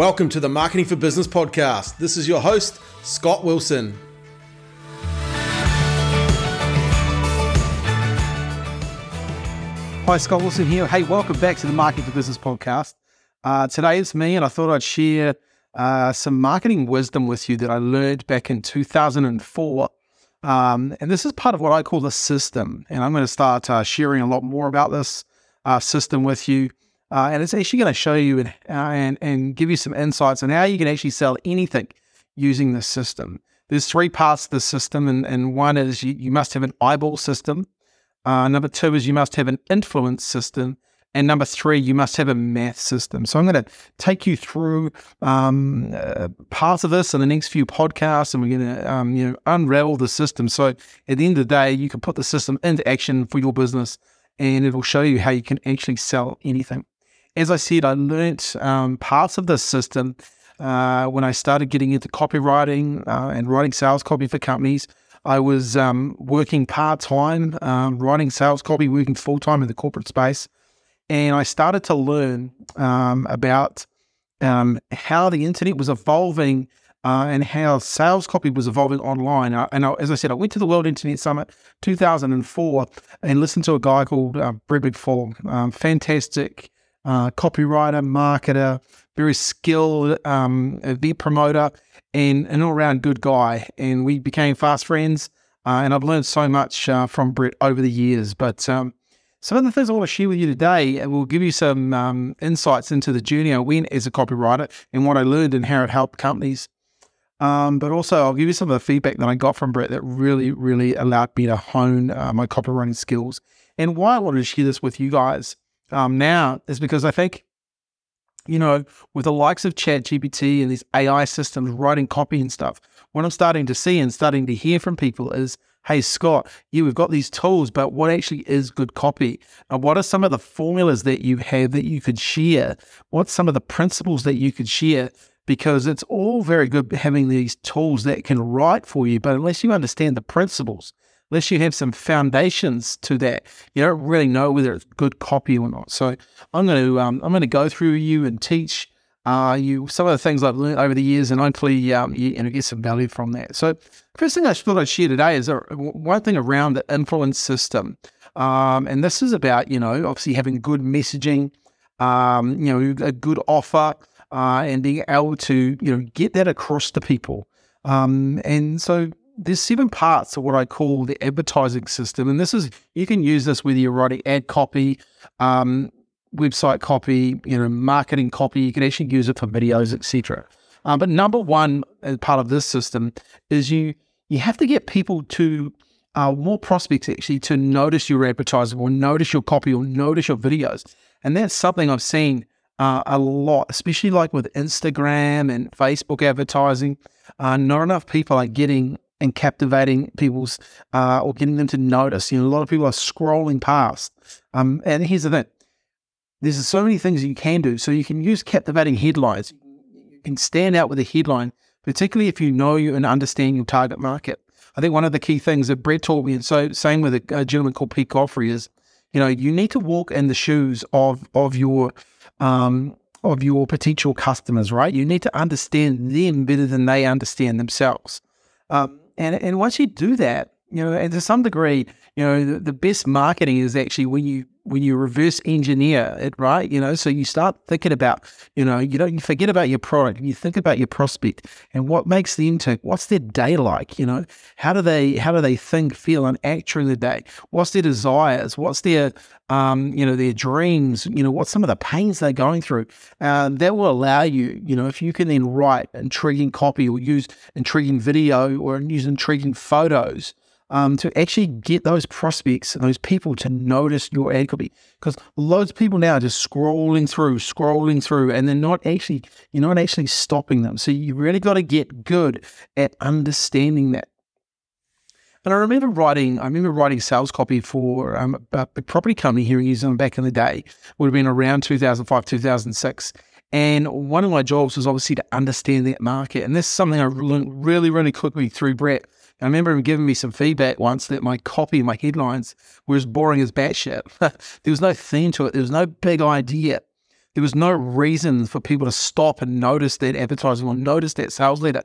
Welcome to the Marketing for Business podcast. This is your host, Scott Wilson. Hi, Scott Wilson here. Hey, welcome back to the Marketing for Business podcast. Uh, today it's me, and I thought I'd share uh, some marketing wisdom with you that I learned back in 2004. Um, and this is part of what I call the system. And I'm going to start uh, sharing a lot more about this uh, system with you. Uh, and it's actually going to show you and, uh, and, and give you some insights on how you can actually sell anything using this system. There's three parts to the system, and, and one is you, you must have an eyeball system. Uh, number two is you must have an influence system. And number three, you must have a math system. So I'm going to take you through um, uh, parts of this in the next few podcasts, and we're going to um, you know unravel the system. So at the end of the day, you can put the system into action for your business, and it will show you how you can actually sell anything. As I said, I learnt um, parts of this system uh, when I started getting into copywriting uh, and writing sales copy for companies. I was um, working part time, um, writing sales copy, working full time in the corporate space. And I started to learn um, about um, how the internet was evolving uh, and how sales copy was evolving online. Uh, and I, as I said, I went to the World Internet Summit 2004 and listened to a guy called uh, Brett McFarlane, um, fantastic uh, copywriter, marketer, very skilled um, event promoter and an all around good guy. And we became fast friends. Uh, and I've learned so much uh, from Brett over the years. But um, some of the things I want to share with you today will give you some um, insights into the journey I went as a copywriter and what I learned and how it helped companies. Um, but also, I'll give you some of the feedback that I got from Brett that really, really allowed me to hone uh, my copywriting skills. And why I wanted to share this with you guys um, now is because I think you know, with the likes of Chat GPT and these AI systems writing copy and stuff, what I'm starting to see and starting to hear from people is, hey, Scott, you have got these tools, but what actually is good copy? And what are some of the formulas that you have that you could share? What's some of the principles that you could share? Because it's all very good having these tools that can write for you, but unless you understand the principles, unless you have some foundations to that, you don't really know whether it's good copy or not. So I'm going to um, I'm going to go through you and teach uh, you some of the things I've learned over the years, and hopefully um, you, get some value from that. So first thing I thought I'd share today is a, one thing around the influence system, um, and this is about you know obviously having good messaging, um, you know a good offer, uh, and being able to you know get that across to people. Um, and so there's seven parts of what I call the advertising system, and this is you can use this whether you're writing ad copy, um, website copy, you know, marketing copy. You can actually use it for videos, etc. Um, but number one, as part of this system, is you you have to get people to uh, more prospects actually to notice your advertising or notice your copy or notice your videos, and that's something I've seen uh, a lot, especially like with Instagram and Facebook advertising. Uh, not enough people are getting and captivating people's uh, or getting them to notice. You know, a lot of people are scrolling past. Um, and here's the thing: there's so many things you can do. So you can use captivating headlines. You can stand out with a headline, particularly if you know you and understand your target market. I think one of the key things that Brett taught me, and so same with a, a gentleman called Pete Godfrey, is you know you need to walk in the shoes of of your um, of your potential customers, right? You need to understand them better than they understand themselves. Um, and and once you do that, you know, and to some degree, you know, the, the best marketing is actually when you when you reverse engineer it, right? You know, so you start thinking about, you know, you don't you forget about your product you think about your prospect and what makes them tick. What's their day like? You know, how do they how do they think, feel, and act during the day? What's their desires? What's their um, you know, their dreams? You know, what's some of the pains they're going through? Uh, that will allow you, you know, if you can then write intriguing copy or use intriguing video or use intriguing photos um, to actually get those prospects those people to notice your ad copy. Because loads of people now are just scrolling through, scrolling through, and they're not actually, you're not actually stopping them. So you really got to get good at understanding that. And I remember writing, I remember writing sales copy for um, a property company here in New Zealand back in the day. Would have been around 2005, 2006. And one of my jobs was obviously to understand that market. And this is something I learned really, really quickly through Brett I remember him giving me some feedback once that my copy, my headlines were as boring as batshit. there was no theme to it. There was no big idea. there was no reason for people to stop and notice that advertising or notice that sales letter.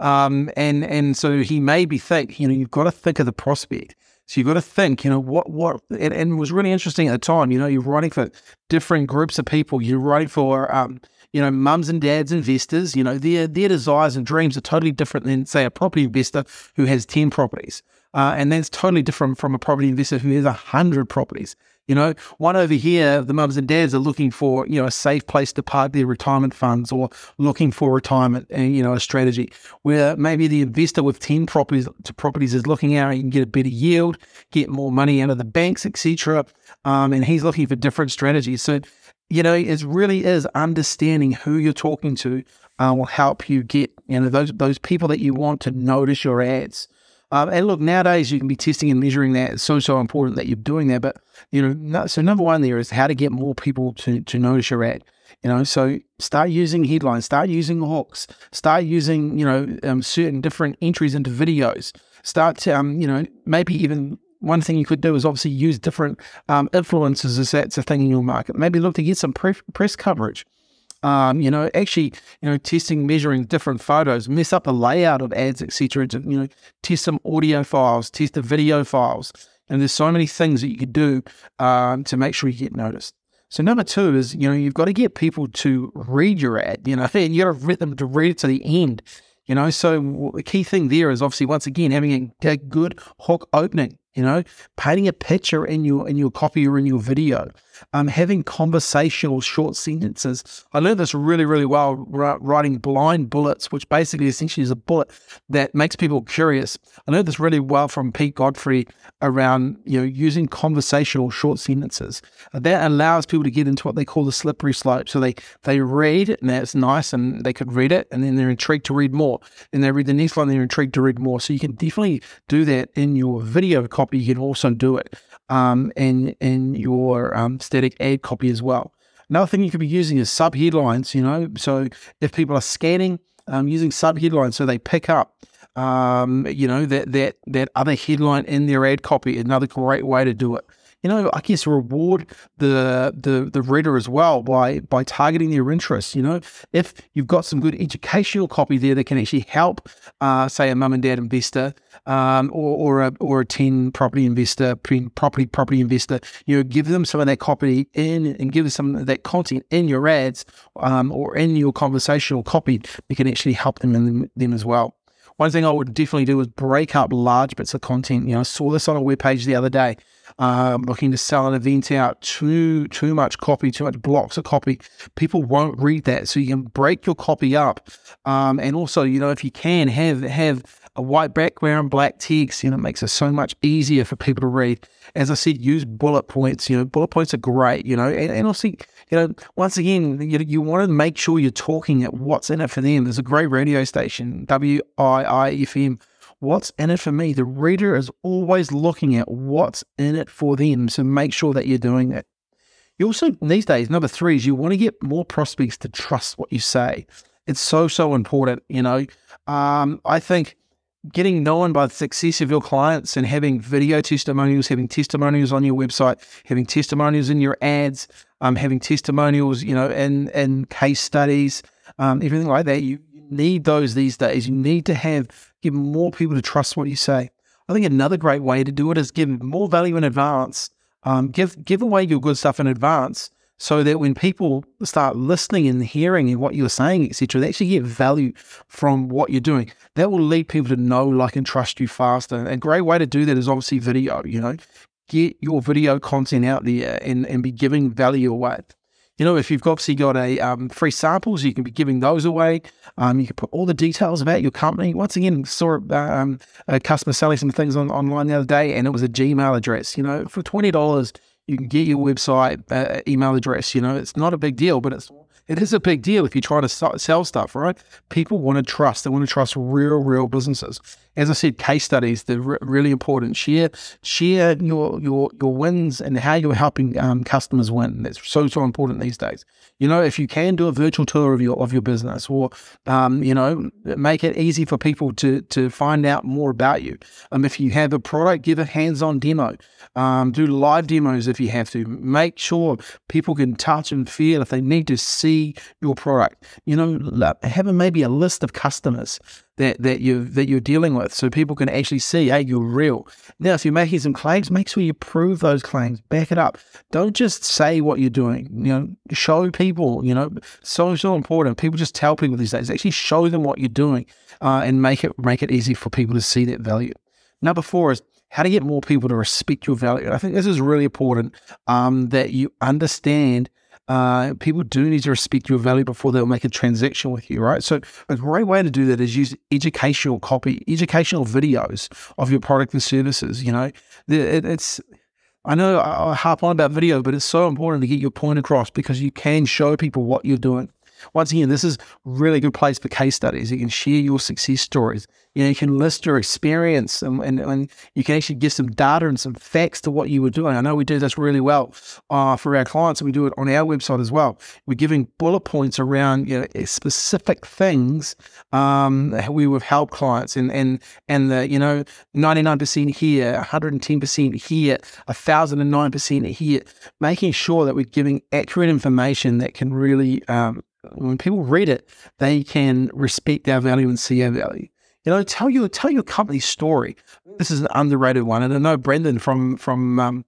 Um, and and so he made me think, you know, you've got to think of the prospect. So you've got to think, you know, what what and, and it was really interesting at the time. You know, you're writing for different groups of people. You're writing for um, you know, mums and dads investors. You know, their their desires and dreams are totally different than say a property investor who has ten properties. Uh, and that's totally different from a property investor who has hundred properties. You know, one over here, the mums and dads are looking for, you know, a safe place to park their retirement funds or looking for retirement and, uh, you know, a strategy where maybe the investor with 10 properties to properties is looking out, you can get a better yield, get more money out of the banks, etc. Um, and he's looking for different strategies. So, you know, it really is understanding who you're talking to uh, will help you get, you know, those, those people that you want to notice your ads. Um, and look, nowadays you can be testing and measuring that. It's so, so important that you're doing that. But, you know, no, so number one there is how to get more people to, to notice your ad. You know, so start using headlines, start using hooks, start using, you know, um, certain different entries into videos. Start to, um, you know, maybe even one thing you could do is obviously use different um, influencers as that's a thing in your market. Maybe look to get some pre- press coverage um, you know, actually, you know, testing, measuring different photos, mess up the layout of ads, etc. You know, test some audio files, test the video files, and there's so many things that you could do um, to make sure you get noticed. So number two is, you know, you've got to get people to read your ad. You know, and you got to get them to read it to the end. You know, so the key thing there is obviously once again having a good hook opening you know, painting a picture in your in your copy or in your video, um, having conversational short sentences. I learned this really, really well writing blind bullets, which basically essentially is a bullet that makes people curious. I learned this really well from Pete Godfrey around you know using conversational short sentences. That allows people to get into what they call the slippery slope. So they they read and that's nice, and they could read it, and then they're intrigued to read more. And they read the next one, they're intrigued to read more. So you can definitely do that in your video copy. You can also do it um, in in your um, static ad copy as well. Another thing you could be using is sub headlines. You know, so if people are scanning, um, using sub headlines, so they pick up um, you know, that that that other headline in their ad copy, another great way to do it you know, I guess reward the the the reader as well by by targeting their interests. You know, if you've got some good educational copy there that can actually help, uh, say, a mum and dad investor, um, or or a or a ten property investor, property property investor, you know, give them some of that copy in and give them some of that content in your ads, um, or in your conversational copy that can actually help them in them as well. One thing I would definitely do is break up large bits of content. You know, I saw this on a web page the other day um, looking to sell an event out, too too much copy, too much blocks of copy, people won't read that. So you can break your copy up, um, and also you know if you can have have a white background, black text, you know, it makes it so much easier for people to read. As I said, use bullet points. You know, bullet points are great. You know, and, and also, you know, once again, you, you want to make sure you're talking at what's in it for them. There's a great radio station, WIIFM what's in it for me. The reader is always looking at what's in it for them. So make sure that you're doing that. You also, these days, number three is you want to get more prospects to trust what you say. It's so, so important. You know, um, I think getting known by the success of your clients and having video testimonials, having testimonials on your website, having testimonials in your ads, um, having testimonials, you know, and and case studies, um, everything like that. You, need those these days. You need to have give more people to trust what you say. I think another great way to do it is give more value in advance. Um, give give away your good stuff in advance so that when people start listening and hearing and what you're saying, etc., they actually get value from what you're doing. That will lead people to know, like, and trust you faster. And a great way to do that is obviously video. You know, get your video content out there and and be giving value away. You know, if you've obviously got a um, free samples, you can be giving those away. Um, you can put all the details about your company. Once again, saw um, a customer selling some things on, online the other day, and it was a Gmail address. You know, for twenty dollars, you can get your website uh, email address. You know, it's not a big deal, but it's it is a big deal if you're trying to sell stuff, right? People want to trust. They want to trust real, real businesses. As I said, case studies they're re- really important. Share share your your your wins and how you're helping um, customers win. That's so so important these days. You know, if you can do a virtual tour of your of your business, or um, you know, make it easy for people to to find out more about you. Um, if you have a product, give a hands-on demo. Um, do live demos if you have to. Make sure people can touch and feel if they need to see your product. You know, have a, maybe a list of customers that that you that you're dealing with, so people can actually see, hey, you're real. Now, if you're making some claims, make sure you prove those claims, back it up. Don't just say what you're doing. You know, show people. You know, so so important. People just tell people these days. Actually, show them what you're doing, uh, and make it make it easy for people to see that value. Number four is how to get more people to respect your value. I think this is really important um, that you understand uh, people do need to respect your value before they'll make a transaction with you, right? So a great way to do that is use educational copy, educational videos of your product and services. You know, it's I know I harp on about video, but it's so important to get your point across because you can show people what you're doing. Once again, this is really good place for case studies. You can share your success stories. You know, you can list your experience and, and, and you can actually give some data and some facts to what you were doing. I know we do this really well uh, for our clients and we do it on our website as well. We're giving bullet points around you know, specific things um, we have helped clients and, and, and the, you know, 99% here, 110% here, 1009% here, making sure that we're giving accurate information that can really um, when people read it, they can respect our value and see our value. You know, tell your tell your company story. This is an underrated one, and I know Brendan from from um,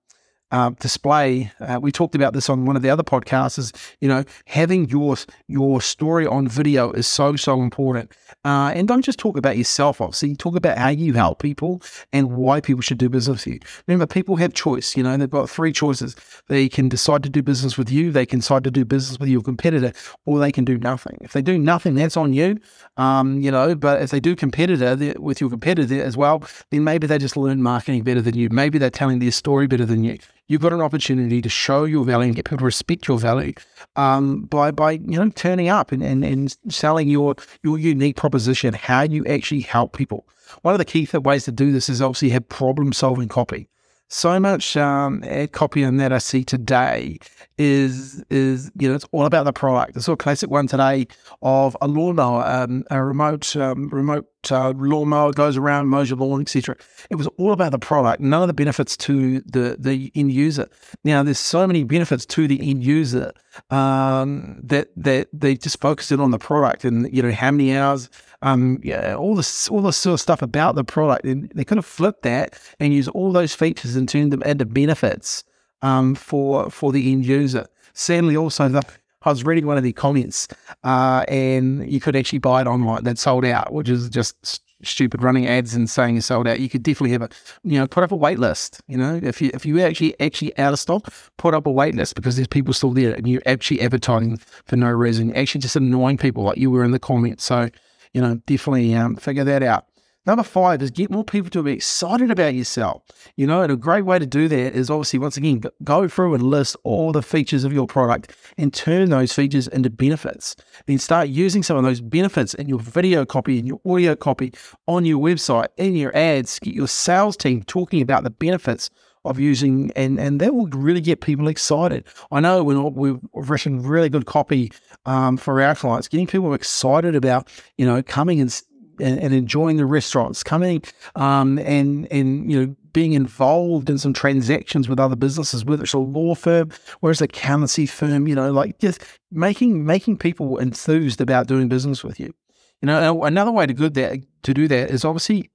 uh, display. Uh, we talked about this on one of the other podcasts. Is you know having your your story on video is so so important. Uh, and don't just talk about yourself. Obviously, talk about how you help people and why people should do business with you. Remember, people have choice. You know, they've got three choices. They can decide to do business with you. They can decide to do business with your competitor, or they can do nothing. If they do nothing, that's on you. Um, you know, but if they do competitor with your competitor as well, then maybe they just learn marketing better than you. Maybe they're telling their story better than you you've got an opportunity to show your value and get people to respect your value um, by by you know turning up and, and, and selling your your unique proposition, how you actually help people. One of the key ways to do this is obviously have problem solving copy so much um, ad copy in that I see today is is you know it's all about the product. I saw a classic one today of a lawnmower, um, a remote um, remote uh, lawnmower goes around, mows your lawn, etc. It was all about the product, none of the benefits to the the end user. Now there's so many benefits to the end user um, that that they just focused in on the product and you know how many hours um, yeah, all this all this sort of stuff about the product. And they could have flipped that and use all those features and turned them into benefits um, for for the end user. Sadly, also the I was reading one of the comments, uh, and you could actually buy it online. That sold out, which is just stupid running ads and saying it's sold out. You could definitely have a, you know, put up a wait list. You know, if you if you actually actually out of stock, put up a wait list because there's people still there, and you're actually advertising for no reason. Actually just annoying people like you were in the comments. So you know, definitely um, figure that out. Number five is get more people to be excited about yourself. You know, and a great way to do that is obviously, once again, go through and list all the features of your product and turn those features into benefits. Then start using some of those benefits in your video copy and your audio copy on your website, in your ads. Get your sales team talking about the benefits of using, and, and that will really get people excited. I know when we've written really good copy um, for our clients, getting people excited about, you know, coming and, and, and enjoying the restaurants, coming um, and, and, you know, being involved in some transactions with other businesses, whether it's a law firm, whether it's a accountancy firm, you know, like just making making people enthused about doing business with you. You know, another way to good that to do that is obviously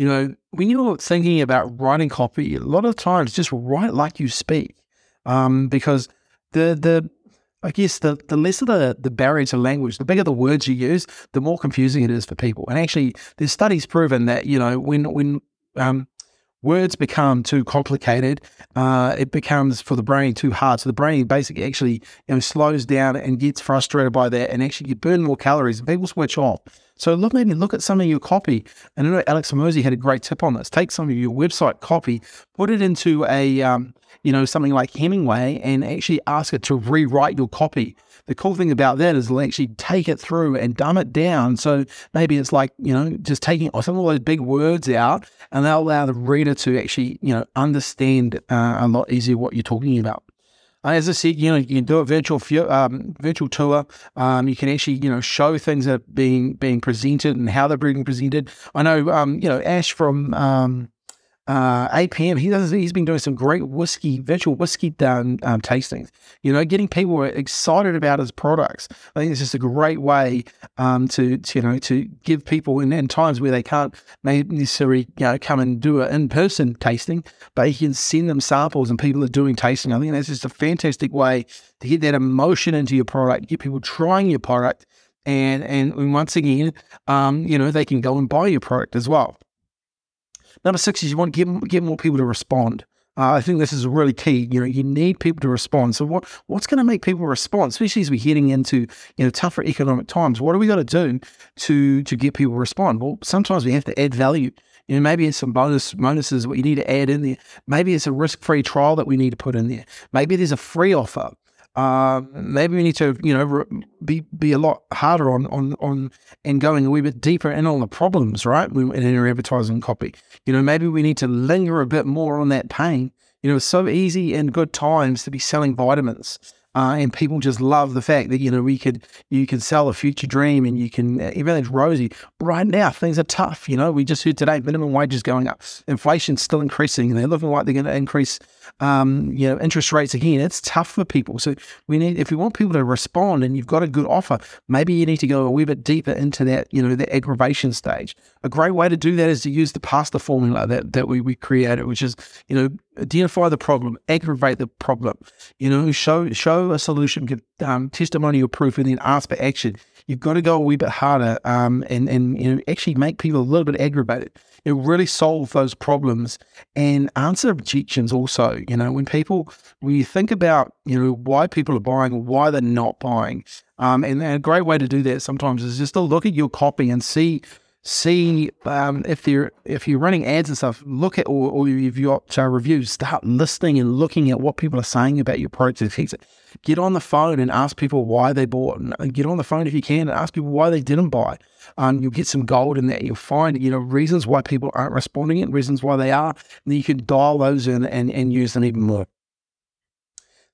you know, when you're thinking about writing copy, a lot of times just write like you speak, um, because the the I guess the the less of the the barrier to language, the bigger the words you use, the more confusing it is for people. And actually, there's studies proven that you know when when um, words become too complicated, uh, it becomes for the brain too hard. So the brain basically actually you know slows down and gets frustrated by that, and actually you burn more calories, and people switch off. So look, maybe look at some of your copy. And I know Alex Hormozi had a great tip on this. Take some of your website copy, put it into a um, you know, something like Hemingway and actually ask it to rewrite your copy. The cool thing about that is it'll actually take it through and dumb it down. So maybe it's like, you know, just taking some of those big words out and they'll allow the reader to actually, you know, understand uh, a lot easier what you're talking about. As I said, you know, you can do a virtual um, virtual tour. Um, you can actually, you know, show things that are being being presented and how they're being presented. I know, um, you know, Ash from uh, APM, he does, he's been doing some great whiskey, virtual whiskey um, um, tastings. You know, getting people excited about his products. I think it's just a great way um, to, to, you know, to give people in, in times where they can't necessarily, you know, come and do an in-person tasting, but you can send them samples and people are doing tasting. I think that's just a fantastic way to get that emotion into your product, get people trying your product, and and once again, um, you know, they can go and buy your product as well. Number six is you want to get, get more people to respond. Uh, I think this is really key. You know, you need people to respond. So what what's going to make people respond, especially as we're heading into you know tougher economic times? What are we got to do to to get people to respond? Well, sometimes we have to add value. You know, maybe it's some bonus bonuses what you need to add in there. Maybe it's a risk free trial that we need to put in there. Maybe there's a free offer. Um, maybe we need to, you know, be be a lot harder on on on and going a wee bit deeper in on the problems, right? In our advertising copy, you know, maybe we need to linger a bit more on that pain. You know, it's so easy in good times to be selling vitamins. Uh, and people just love the fact that you know we could you can sell a future dream and you can everything's rosy. Right now things are tough. You know we just heard today minimum wages going up, inflation's still increasing, and they're looking like they're going to increase um, you know interest rates again. It's tough for people. So we need if we want people to respond and you've got a good offer, maybe you need to go a wee bit deeper into that you know the aggravation stage. A great way to do that is to use the pasta formula that that we we created, which is you know identify the problem, aggravate the problem, you know show show a solution, give um, testimonial proof, and then ask for action. You've got to go a wee bit harder um, and and you know actually make people a little bit aggravated. Know, really solve those problems and answer objections. Also, you know, when people when you think about you know why people are buying, why they're not buying, um, and a great way to do that sometimes is just to look at your copy and see see um, if you're if you're running ads and stuff. Look at or, or if you got uh, reviews, start listening and looking at what people are saying about your product. Get on the phone and ask people why they bought. And get on the phone if you can and ask people why they didn't buy. Um, you'll get some gold in there. You'll find you know reasons why people aren't responding and reasons why they are. And then you can dial those in and, and use them even more.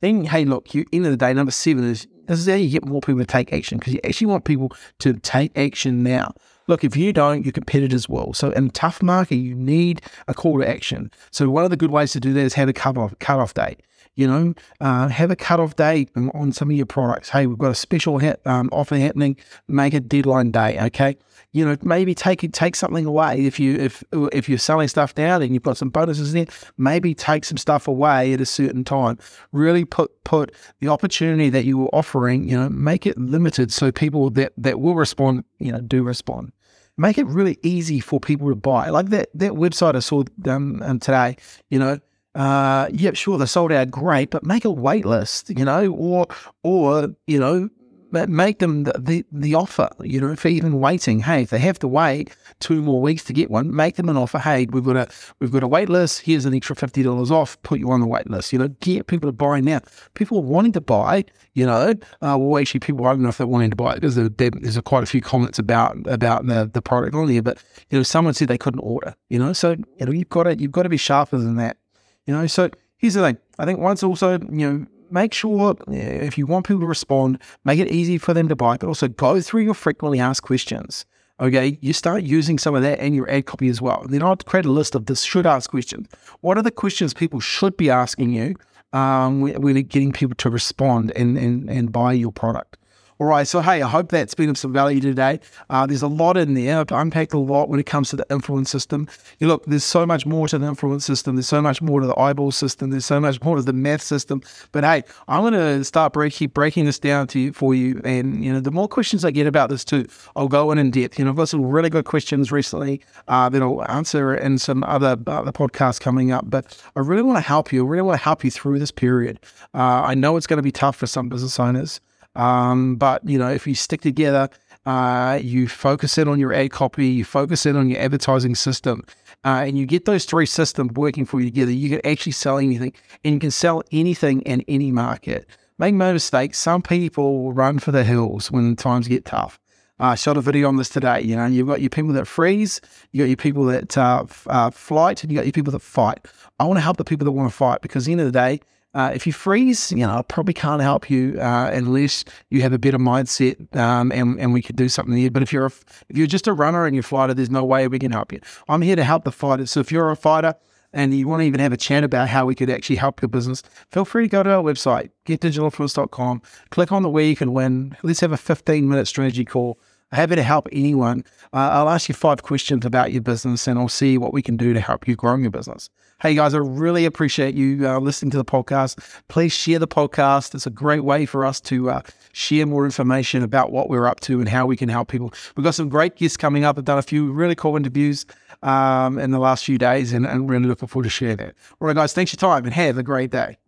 Then, hey, look, you end of the day, number seven is this is how you get more people to take action because you actually want people to take action now. Look, if you don't, your competitors will. So in tough market, you need a call to action. So one of the good ways to do that is have a cut off cut off date. You know, uh, have a cut off date on some of your products. Hey, we've got a special ha- um, offer happening. Make a deadline day. Okay, you know, maybe take take something away if you if if you're selling stuff now and you've got some bonuses there. Maybe take some stuff away at a certain time. Really put put the opportunity that you were offering, you know, make it limited so people that that will respond, you know, do respond. Make it really easy for people to buy. Like that that website I saw um, um today, you know, uh, yeah, sure, they're sold out, great, but make a wait list, you know, or or you know, make them the, the, the, offer, you know, for even waiting. Hey, if they have to wait two more weeks to get one, make them an offer. Hey, we've got a we've got a wait list. Here's an extra fifty dollars off. Put you on the wait list. You know, get people to buy now. People wanting to buy. You know, uh, well, actually, people I don't know if they're wanting to buy it because there, there's a quite a few comments about about the, the product on there. But you know, someone said they couldn't order. You know, so you know you've got to you've got to be sharper than that. You know, so here's the thing. I think once also you know make sure if you want people to respond, make it easy for them to buy, but also go through your frequently asked questions. Okay, you start using some of that in your ad copy as well. Then I'd create a list of the should ask questions. What are the questions people should be asking you um, when getting people to respond and, and, and buy your product? All right, so hey, I hope that's been of some value today. Uh, there's a lot in there. I've unpacked a lot when it comes to the influence system. You look, there's so much more to the influence system. There's so much more to the eyeball system. There's so much more to the math system. But hey, I'm going to start break, keep breaking this down to you for you. And you know, the more questions I get about this too, I'll go in in depth. You know, I've got some really good questions recently uh, that I'll answer in some other other podcasts coming up. But I really want to help you. I really want to help you through this period. Uh, I know it's going to be tough for some business owners. Um, but you know, if you stick together, uh, you focus in on your ad copy, you focus in on your advertising system, uh, and you get those three systems working for you together, you can actually sell anything and you can sell anything in any market. Make no mistake, some people run for the hills when times get tough. I uh, shot a video on this today. You know, you've got your people that freeze, you got your people that uh, f- uh, flight, and you got your people that fight. I want to help the people that want to fight because at the end of the day, uh, if you freeze, you know, I probably can't help you uh, unless you have a better mindset um, and, and we could do something there. But if you're a, if you're just a runner and you're a fighter, there's no way we can help you. I'm here to help the fighters. So if you're a fighter and you want to even have a chat about how we could actually help your business, feel free to go to our website, getdigitalinfluence.com, click on the where you can win. Let's have a 15 minute strategy call happy to help anyone. Uh, I'll ask you five questions about your business and I'll see what we can do to help you grow your business. Hey guys, I really appreciate you uh, listening to the podcast. Please share the podcast. It's a great way for us to uh, share more information about what we're up to and how we can help people. We've got some great guests coming up. I've done a few really cool interviews um, in the last few days and, and really looking forward to share that. All right, guys, thanks for your time and have a great day.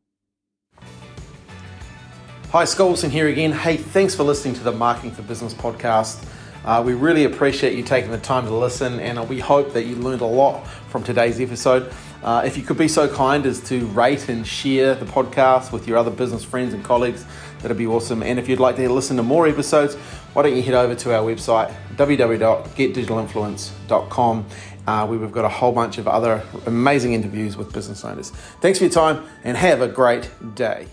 Hi, Scott Wilson here again. Hey, thanks for listening to the Marketing for Business podcast. Uh, we really appreciate you taking the time to listen, and we hope that you learned a lot from today's episode. Uh, if you could be so kind as to rate and share the podcast with your other business friends and colleagues, that'd be awesome. And if you'd like to listen to more episodes, why don't you head over to our website, www.getdigitalinfluence.com, uh, where we've got a whole bunch of other amazing interviews with business owners. Thanks for your time, and have a great day.